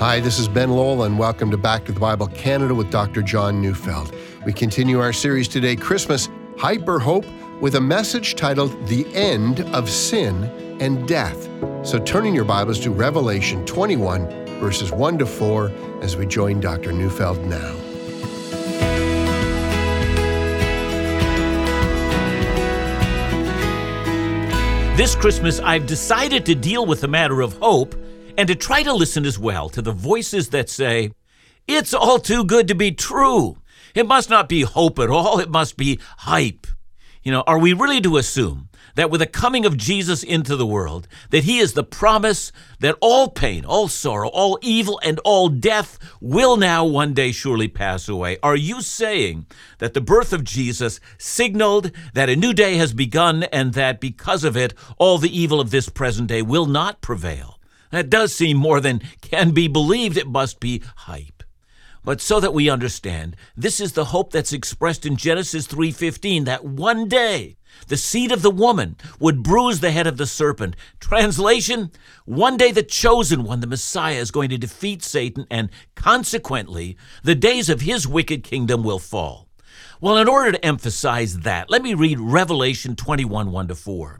Hi, this is Ben Lowell, and welcome to Back to the Bible Canada with Dr. John Neufeld. We continue our series today, Christmas Hype or Hope, with a message titled The End of Sin and Death. So turn in your Bibles to Revelation 21, verses 1 to 4, as we join Dr. Neufeld now. This Christmas, I've decided to deal with the matter of hope and to try to listen as well to the voices that say, It's all too good to be true. It must not be hope at all, it must be hype. You know, are we really to assume that with the coming of Jesus into the world, that he is the promise that all pain, all sorrow, all evil, and all death will now one day surely pass away? Are you saying that the birth of Jesus signaled that a new day has begun and that because of it, all the evil of this present day will not prevail? That does seem more than can be believed. It must be hype. But so that we understand, this is the hope that's expressed in Genesis 3:15 that one day the seed of the woman would bruise the head of the serpent. Translation, one day the chosen one, the Messiah, is going to defeat Satan and consequently the days of his wicked kingdom will fall. Well, in order to emphasize that, let me read Revelation 21 1 to 4.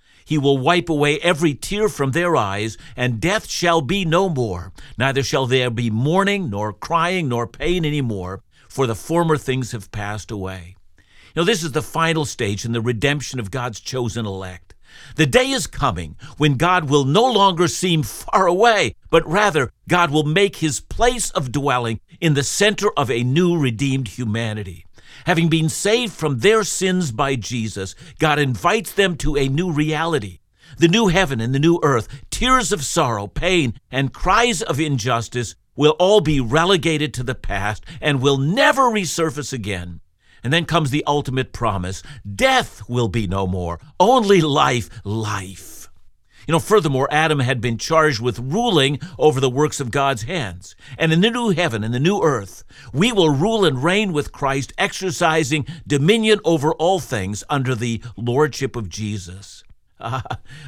He will wipe away every tear from their eyes, and death shall be no more. Neither shall there be mourning, nor crying, nor pain any more, for the former things have passed away. Know, this is the final stage in the redemption of God's chosen elect. The day is coming when God will no longer seem far away, but rather God will make his place of dwelling in the center of a new redeemed humanity. Having been saved from their sins by Jesus, God invites them to a new reality. The new heaven and the new earth, tears of sorrow, pain, and cries of injustice will all be relegated to the past and will never resurface again. And then comes the ultimate promise death will be no more, only life, life. You know, furthermore, Adam had been charged with ruling over the works of God's hands. And in the new heaven and the new earth, we will rule and reign with Christ, exercising dominion over all things under the lordship of Jesus. Uh,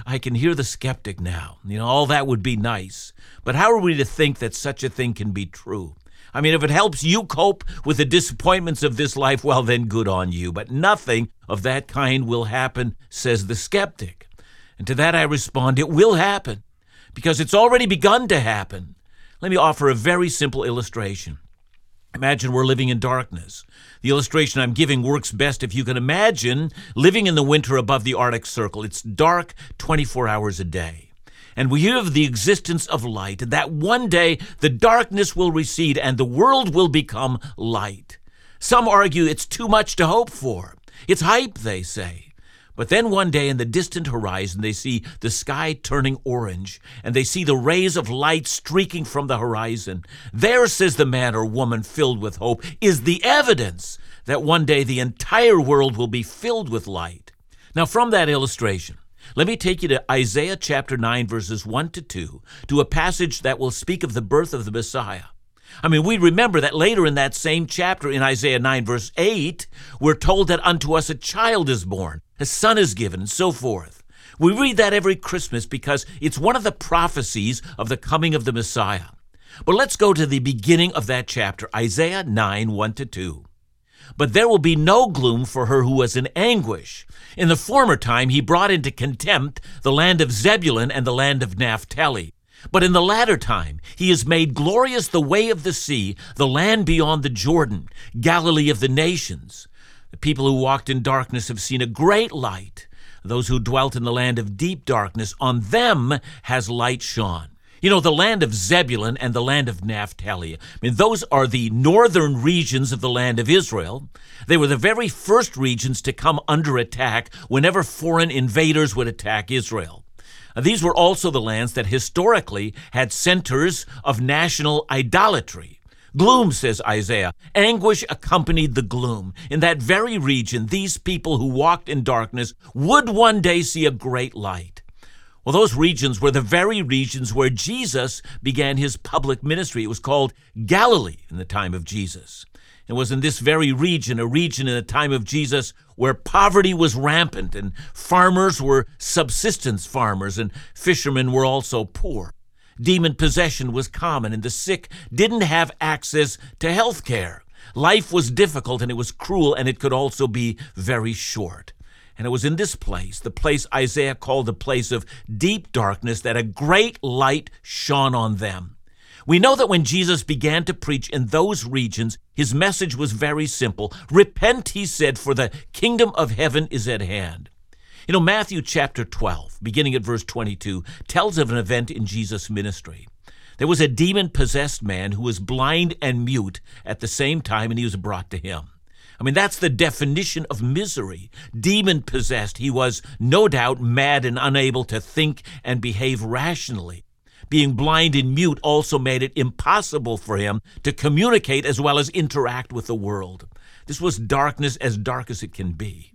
I can hear the skeptic now. You know, all that would be nice. But how are we to think that such a thing can be true? I mean, if it helps you cope with the disappointments of this life, well, then good on you. But nothing of that kind will happen, says the skeptic. And to that I respond, it will happen because it's already begun to happen. Let me offer a very simple illustration. Imagine we're living in darkness. The illustration I'm giving works best if you can imagine living in the winter above the Arctic Circle. It's dark 24 hours a day. And we hear of the existence of light, and that one day the darkness will recede and the world will become light. Some argue it's too much to hope for. It's hype, they say. But then one day in the distant horizon, they see the sky turning orange, and they see the rays of light streaking from the horizon. There, says the man or woman filled with hope, is the evidence that one day the entire world will be filled with light. Now, from that illustration, let me take you to Isaiah chapter 9, verses 1 to 2, to a passage that will speak of the birth of the Messiah. I mean, we remember that later in that same chapter in Isaiah 9, verse 8, we're told that unto us a child is born, a son is given, and so forth. We read that every Christmas because it's one of the prophecies of the coming of the Messiah. But let's go to the beginning of that chapter, Isaiah 9, 1 to 2. But there will be no gloom for her who was in anguish. In the former time he brought into contempt the land of Zebulun and the land of Naphtali. But in the latter time he has made glorious the way of the sea, the land beyond the Jordan, Galilee of the nations. The people who walked in darkness have seen a great light. Those who dwelt in the land of deep darkness, on them has light shone. You know, the land of Zebulun and the land of Naphtali, I mean, those are the northern regions of the land of Israel. They were the very first regions to come under attack whenever foreign invaders would attack Israel. These were also the lands that historically had centers of national idolatry. Gloom, says Isaiah. Anguish accompanied the gloom. In that very region, these people who walked in darkness would one day see a great light. Well, those regions were the very regions where Jesus began his public ministry. It was called Galilee in the time of Jesus. It was in this very region, a region in the time of Jesus, where poverty was rampant and farmers were subsistence farmers and fishermen were also poor. Demon possession was common, and the sick didn't have access to health care. Life was difficult and it was cruel, and it could also be very short. And it was in this place, the place Isaiah called the place of deep darkness, that a great light shone on them. We know that when Jesus began to preach in those regions, his message was very simple. Repent, he said, for the kingdom of heaven is at hand. You know, Matthew chapter 12, beginning at verse 22, tells of an event in Jesus' ministry. There was a demon possessed man who was blind and mute at the same time, and he was brought to him. I mean, that's the definition of misery. Demon possessed, he was no doubt mad and unable to think and behave rationally. Being blind and mute also made it impossible for him to communicate as well as interact with the world. This was darkness as dark as it can be.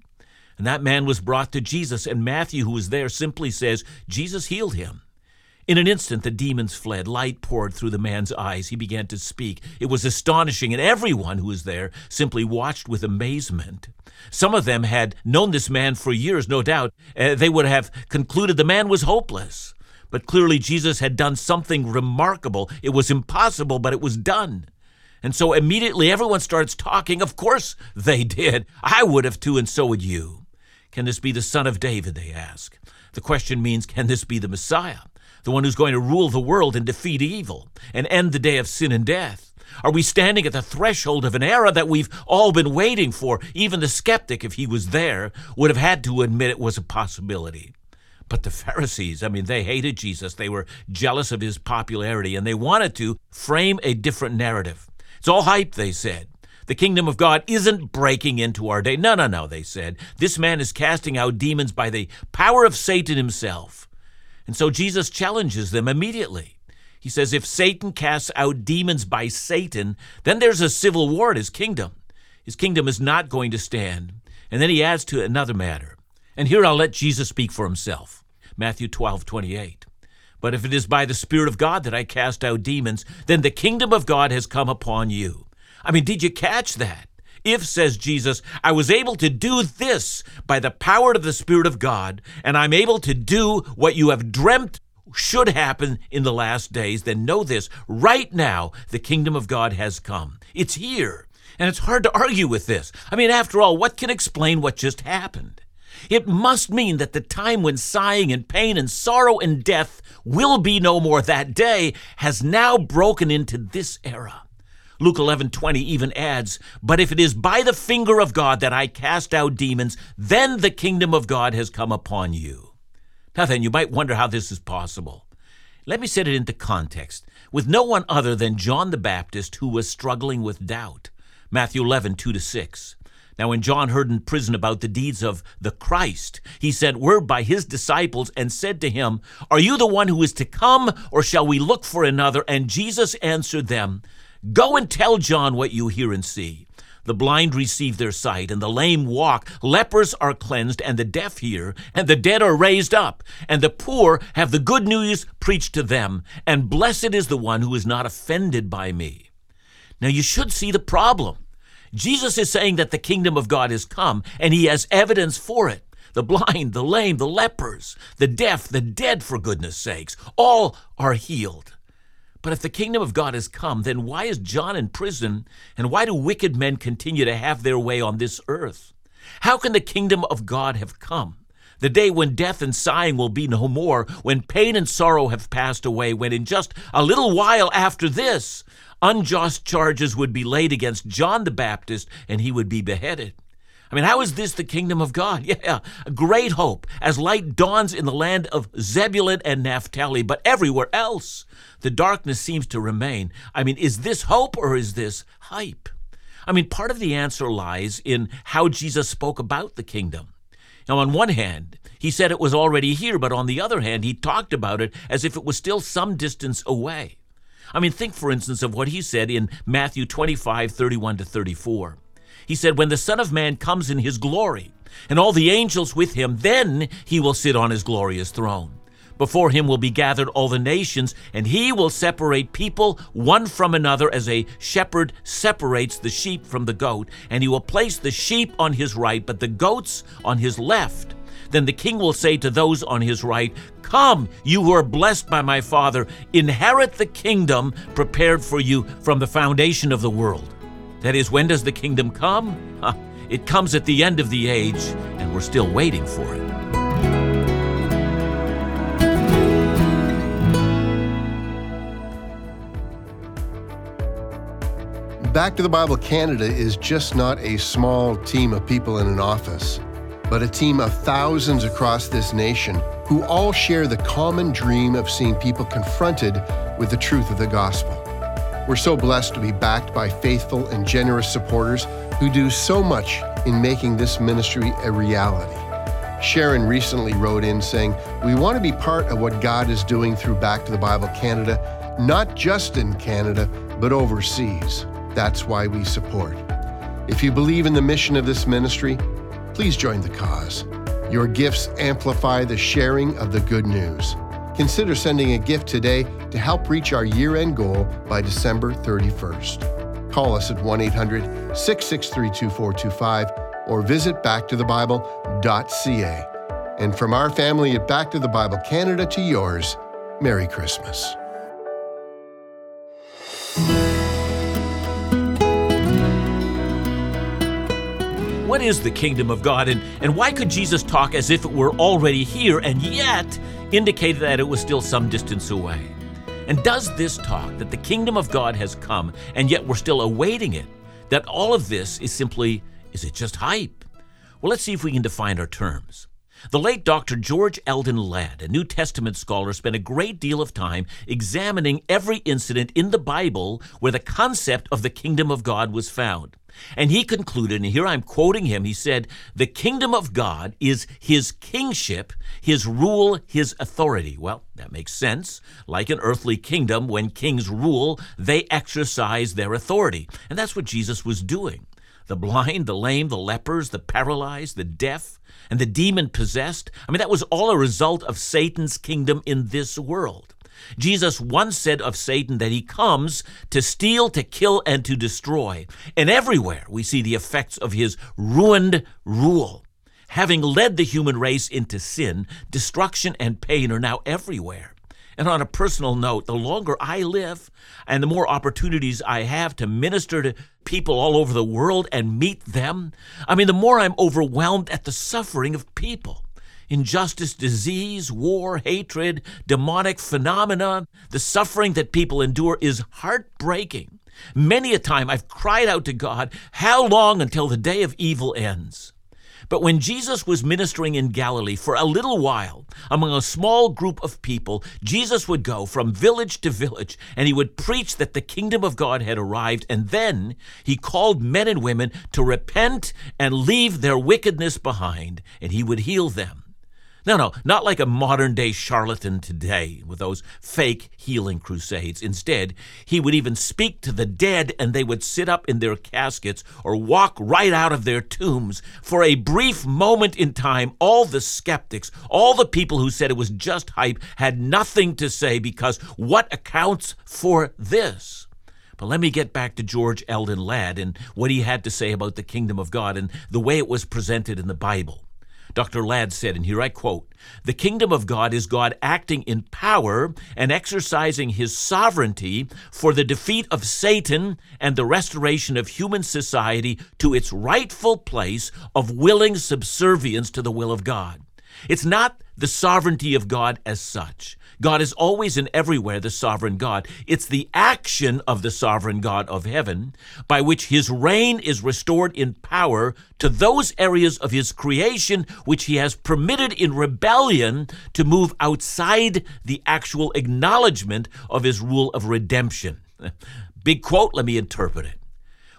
And that man was brought to Jesus, and Matthew, who was there, simply says, Jesus healed him. In an instant, the demons fled. Light poured through the man's eyes. He began to speak. It was astonishing, and everyone who was there simply watched with amazement. Some of them had known this man for years, no doubt. Uh, they would have concluded the man was hopeless. But clearly, Jesus had done something remarkable. It was impossible, but it was done. And so immediately everyone starts talking. Of course they did. I would have too, and so would you. Can this be the son of David? They ask. The question means, can this be the Messiah, the one who's going to rule the world and defeat evil and end the day of sin and death? Are we standing at the threshold of an era that we've all been waiting for? Even the skeptic, if he was there, would have had to admit it was a possibility. But the Pharisees, I mean, they hated Jesus. They were jealous of his popularity, and they wanted to frame a different narrative. It's all hype, they said. The kingdom of God isn't breaking into our day. No, no, no, they said. This man is casting out demons by the power of Satan himself. And so Jesus challenges them immediately. He says, if Satan casts out demons by Satan, then there's a civil war in his kingdom. His kingdom is not going to stand. And then he adds to another matter. And here I'll let Jesus speak for himself. Matthew 12, 28. But if it is by the Spirit of God that I cast out demons, then the kingdom of God has come upon you. I mean, did you catch that? If, says Jesus, I was able to do this by the power of the Spirit of God, and I'm able to do what you have dreamt should happen in the last days, then know this right now, the kingdom of God has come. It's here. And it's hard to argue with this. I mean, after all, what can explain what just happened? It must mean that the time when sighing and pain and sorrow and death will be no more that day has now broken into this era. Luke 11:20 even adds, "But if it is by the finger of God that I cast out demons, then the kingdom of God has come upon you." Now then, you might wonder how this is possible. Let me set it into context with no one other than John the Baptist who was struggling with doubt. Matthew 11, 2 to 6. Now, when John heard in prison about the deeds of the Christ, he sent word by his disciples and said to him, Are you the one who is to come, or shall we look for another? And Jesus answered them, Go and tell John what you hear and see. The blind receive their sight, and the lame walk. Lepers are cleansed, and the deaf hear, and the dead are raised up, and the poor have the good news preached to them. And blessed is the one who is not offended by me. Now, you should see the problem. Jesus is saying that the kingdom of God has come, and he has evidence for it. The blind, the lame, the lepers, the deaf, the dead, for goodness sakes, all are healed. But if the kingdom of God has come, then why is John in prison, and why do wicked men continue to have their way on this earth? How can the kingdom of God have come? The day when death and sighing will be no more, when pain and sorrow have passed away, when in just a little while after this, unjust charges would be laid against John the Baptist and he would be beheaded. I mean, how is this the kingdom of God? Yeah, great hope as light dawns in the land of Zebulun and Naphtali, but everywhere else, the darkness seems to remain. I mean, is this hope or is this hype? I mean, part of the answer lies in how Jesus spoke about the kingdom. Now, on one hand, he said it was already here, but on the other hand, he talked about it as if it was still some distance away. I mean, think, for instance, of what he said in Matthew 25, 31 to 34. He said, When the Son of Man comes in his glory, and all the angels with him, then he will sit on his glorious throne. Before him will be gathered all the nations, and he will separate people one from another as a shepherd separates the sheep from the goat. And he will place the sheep on his right, but the goats on his left. Then the king will say to those on his right, Come, you who are blessed by my Father, inherit the kingdom prepared for you from the foundation of the world. That is, when does the kingdom come? It comes at the end of the age, and we're still waiting for it. Back to the Bible Canada is just not a small team of people in an office, but a team of thousands across this nation who all share the common dream of seeing people confronted with the truth of the gospel. We're so blessed to be backed by faithful and generous supporters who do so much in making this ministry a reality. Sharon recently wrote in saying, We want to be part of what God is doing through Back to the Bible Canada, not just in Canada, but overseas. That's why we support. If you believe in the mission of this ministry, please join the cause. Your gifts amplify the sharing of the good news. Consider sending a gift today to help reach our year end goal by December 31st. Call us at 1 800 663 2425 or visit backtothebible.ca. And from our family at Back to the Bible Canada to yours, Merry Christmas. What is the kingdom of God, and, and why could Jesus talk as if it were already here and yet indicate that it was still some distance away? And does this talk that the kingdom of God has come and yet we're still awaiting it, that all of this is simply, is it just hype? Well, let's see if we can define our terms. The late Dr. George Eldon Ladd, a New Testament scholar, spent a great deal of time examining every incident in the Bible where the concept of the kingdom of God was found. And he concluded, and here I'm quoting him, he said, The kingdom of God is his kingship, his rule, his authority. Well, that makes sense. Like an earthly kingdom, when kings rule, they exercise their authority. And that's what Jesus was doing. The blind, the lame, the lepers, the paralyzed, the deaf, and the demon possessed. I mean, that was all a result of Satan's kingdom in this world. Jesus once said of Satan that he comes to steal, to kill, and to destroy. And everywhere we see the effects of his ruined rule. Having led the human race into sin, destruction and pain are now everywhere. And on a personal note, the longer I live and the more opportunities I have to minister to people all over the world and meet them, I mean, the more I'm overwhelmed at the suffering of people. Injustice, disease, war, hatred, demonic phenomena, the suffering that people endure is heartbreaking. Many a time I've cried out to God, How long until the day of evil ends? But when Jesus was ministering in Galilee for a little while among a small group of people, Jesus would go from village to village and he would preach that the kingdom of God had arrived. And then he called men and women to repent and leave their wickedness behind, and he would heal them. No, no, not like a modern day charlatan today with those fake healing crusades. Instead, he would even speak to the dead and they would sit up in their caskets or walk right out of their tombs. For a brief moment in time, all the skeptics, all the people who said it was just hype, had nothing to say because what accounts for this? But let me get back to George Eldon Ladd and what he had to say about the kingdom of God and the way it was presented in the Bible. Dr. Ladd said, and here I quote The kingdom of God is God acting in power and exercising his sovereignty for the defeat of Satan and the restoration of human society to its rightful place of willing subservience to the will of God. It's not the sovereignty of God as such. God is always and everywhere the sovereign God. It's the action of the sovereign God of heaven by which his reign is restored in power to those areas of his creation which he has permitted in rebellion to move outside the actual acknowledgement of his rule of redemption. Big quote, let me interpret it.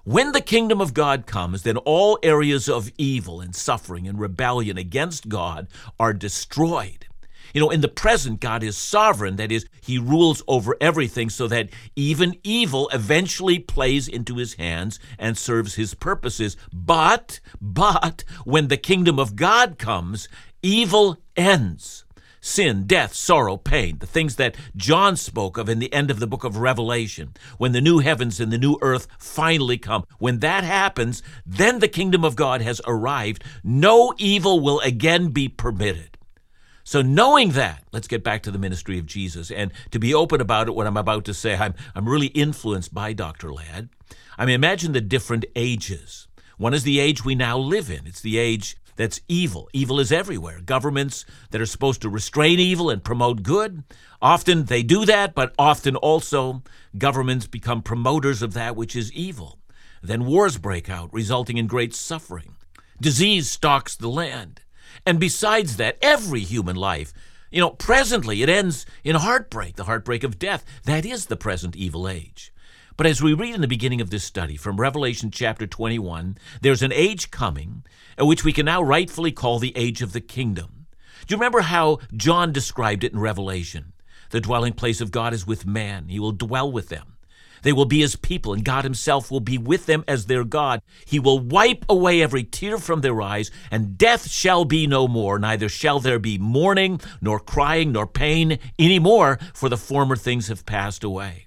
When the kingdom of God comes, then all areas of evil and suffering and rebellion against God are destroyed. You know, in the present, God is sovereign. That is, He rules over everything so that even evil eventually plays into His hands and serves His purposes. But, but, when the kingdom of God comes, evil ends. Sin, death, sorrow, pain, the things that John spoke of in the end of the book of Revelation, when the new heavens and the new earth finally come, when that happens, then the kingdom of God has arrived. No evil will again be permitted. So, knowing that, let's get back to the ministry of Jesus. And to be open about it, what I'm about to say, I'm, I'm really influenced by Dr. Ladd. I mean, imagine the different ages. One is the age we now live in, it's the age that's evil. Evil is everywhere. Governments that are supposed to restrain evil and promote good, often they do that, but often also governments become promoters of that which is evil. Then wars break out, resulting in great suffering. Disease stalks the land. And besides that, every human life, you know, presently it ends in heartbreak, the heartbreak of death. That is the present evil age. But as we read in the beginning of this study from Revelation chapter 21, there's an age coming, uh, which we can now rightfully call the age of the kingdom. Do you remember how John described it in Revelation? The dwelling place of God is with man, he will dwell with them. They will be his people, and God himself will be with them as their God. He will wipe away every tear from their eyes, and death shall be no more. Neither shall there be mourning, nor crying, nor pain any more, for the former things have passed away.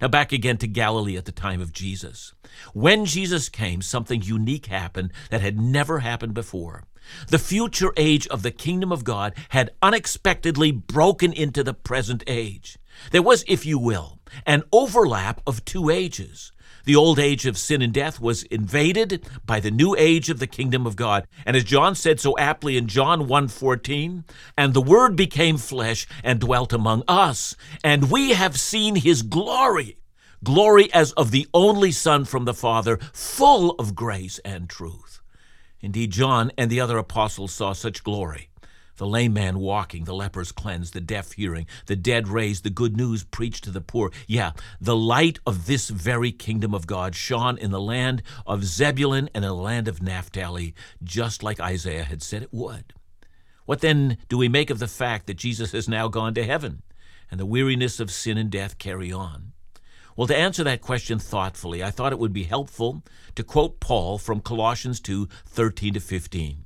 Now, back again to Galilee at the time of Jesus. When Jesus came, something unique happened that had never happened before. The future age of the kingdom of God had unexpectedly broken into the present age. There was, if you will, an overlap of two ages. The old age of sin and death was invaded by the new age of the kingdom of God. And as John said so aptly in John 1:14, and the word became flesh and dwelt among us, and we have seen his glory, glory as of the only son from the Father, full of grace and truth. Indeed, John and the other apostles saw such glory the lame man walking, the lepers cleansed, the deaf hearing, the dead raised, the good news preached to the poor. Yeah, the light of this very kingdom of God shone in the land of Zebulun and in the land of Naphtali, just like Isaiah had said it would. What then do we make of the fact that Jesus has now gone to heaven and the weariness of sin and death carry on? Well, to answer that question thoughtfully, I thought it would be helpful to quote Paul from Colossians 2 13 to 15.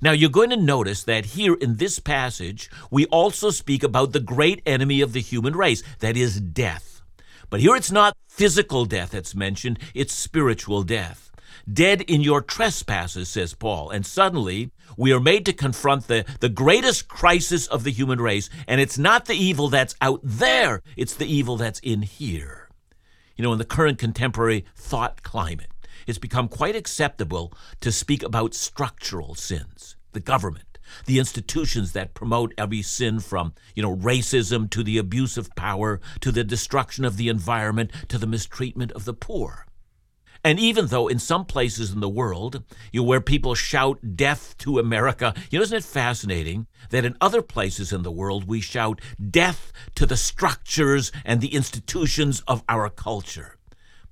Now, you're going to notice that here in this passage, we also speak about the great enemy of the human race, that is, death. But here it's not physical death that's mentioned, it's spiritual death. Dead in your trespasses, says Paul. And suddenly, we are made to confront the, the greatest crisis of the human race, and it's not the evil that's out there, it's the evil that's in here. You know, in the current contemporary thought climate, it's become quite acceptable to speak about structural sins, the government, the institutions that promote every sin from, you know, racism to the abuse of power to the destruction of the environment to the mistreatment of the poor. And even though in some places in the world, you know, where people shout death to America, you know, isn't it fascinating that in other places in the world we shout death to the structures and the institutions of our culture?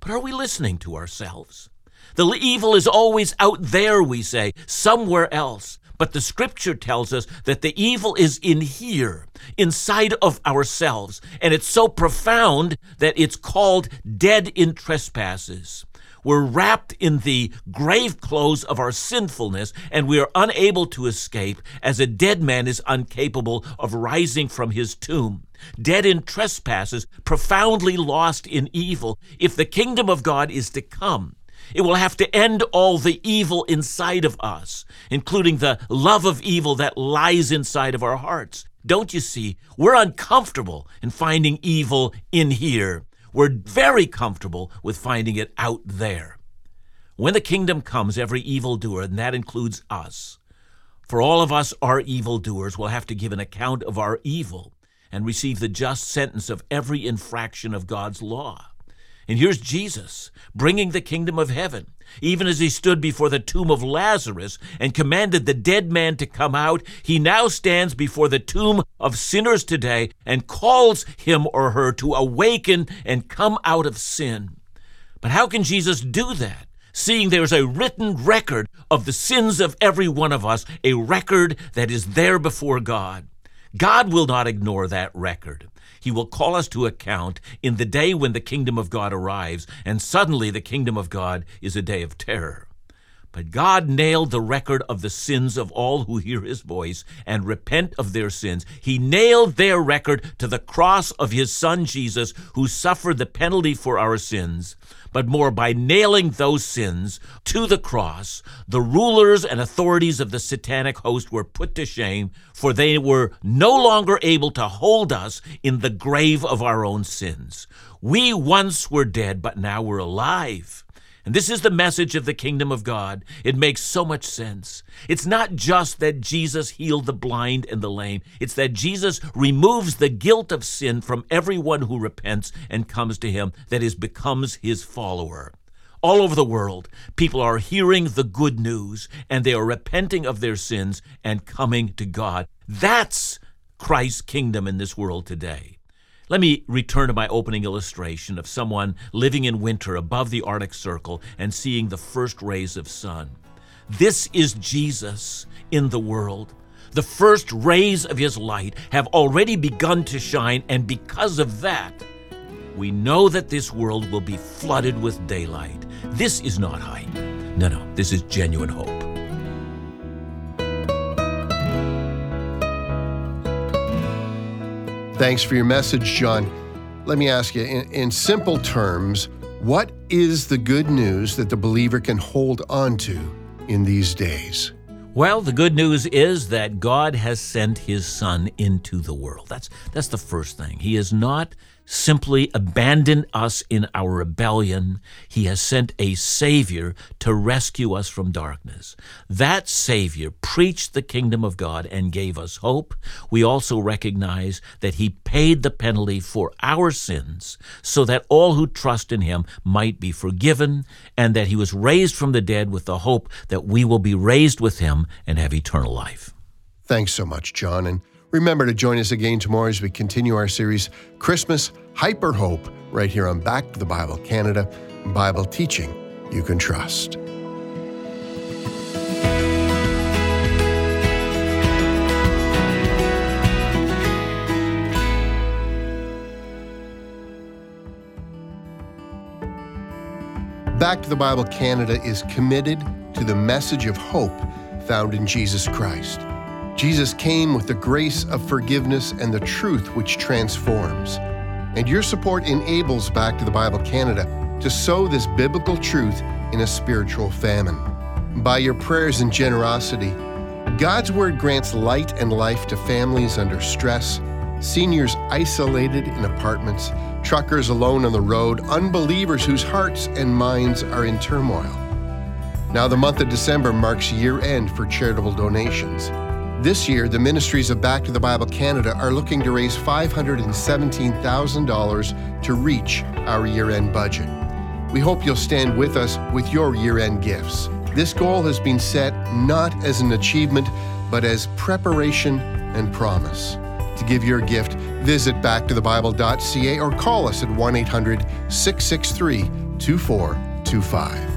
But are we listening to ourselves? The evil is always out there, we say, somewhere else. But the scripture tells us that the evil is in here, inside of ourselves. And it's so profound that it's called dead in trespasses. We're wrapped in the grave clothes of our sinfulness, and we are unable to escape, as a dead man is incapable of rising from his tomb. Dead in trespasses, profoundly lost in evil. If the kingdom of God is to come, it will have to end all the evil inside of us, including the love of evil that lies inside of our hearts. Don't you see? We're uncomfortable in finding evil in here. We're very comfortable with finding it out there. When the kingdom comes, every evildoer, and that includes us, for all of us are evildoers, will have to give an account of our evil and receive the just sentence of every infraction of God's law. And here's Jesus bringing the kingdom of heaven. Even as he stood before the tomb of Lazarus and commanded the dead man to come out, he now stands before the tomb of sinners today and calls him or her to awaken and come out of sin. But how can Jesus do that? Seeing there's a written record of the sins of every one of us, a record that is there before God. God will not ignore that record. He will call us to account in the day when the kingdom of God arrives, and suddenly the kingdom of God is a day of terror. But God nailed the record of the sins of all who hear his voice and repent of their sins. He nailed their record to the cross of his son Jesus, who suffered the penalty for our sins. But more, by nailing those sins to the cross, the rulers and authorities of the satanic host were put to shame, for they were no longer able to hold us in the grave of our own sins. We once were dead, but now we're alive. And this is the message of the kingdom of God. It makes so much sense. It's not just that Jesus healed the blind and the lame, it's that Jesus removes the guilt of sin from everyone who repents and comes to him, that is, becomes his follower. All over the world, people are hearing the good news and they are repenting of their sins and coming to God. That's Christ's kingdom in this world today. Let me return to my opening illustration of someone living in winter above the Arctic Circle and seeing the first rays of sun. This is Jesus in the world. The first rays of his light have already begun to shine, and because of that, we know that this world will be flooded with daylight. This is not hype. No, no, this is genuine hope. Thanks for your message, John. Let me ask you, in, in, simple terms, what is the good news that the believer can hold on to in these days? Well, the good news is that God has sent his son into the world. That's that's the first thing. He is not simply abandoned us in our rebellion. He has sent a Savior to rescue us from darkness. That Savior preached the kingdom of God and gave us hope. We also recognize that He paid the penalty for our sins so that all who trust in Him might be forgiven, and that He was raised from the dead with the hope that we will be raised with Him and have eternal life. Thanks so much, John. And Remember to join us again tomorrow as we continue our series, Christmas Hype or Hope, right here on Back to the Bible Canada, Bible teaching you can trust. Back to the Bible Canada is committed to the message of hope found in Jesus Christ. Jesus came with the grace of forgiveness and the truth which transforms. And your support enables Back to the Bible Canada to sow this biblical truth in a spiritual famine. By your prayers and generosity, God's Word grants light and life to families under stress, seniors isolated in apartments, truckers alone on the road, unbelievers whose hearts and minds are in turmoil. Now, the month of December marks year end for charitable donations. This year, the ministries of Back to the Bible Canada are looking to raise $517,000 to reach our year end budget. We hope you'll stand with us with your year end gifts. This goal has been set not as an achievement, but as preparation and promise. To give your gift, visit backtothebible.ca or call us at 1 800 663 2425.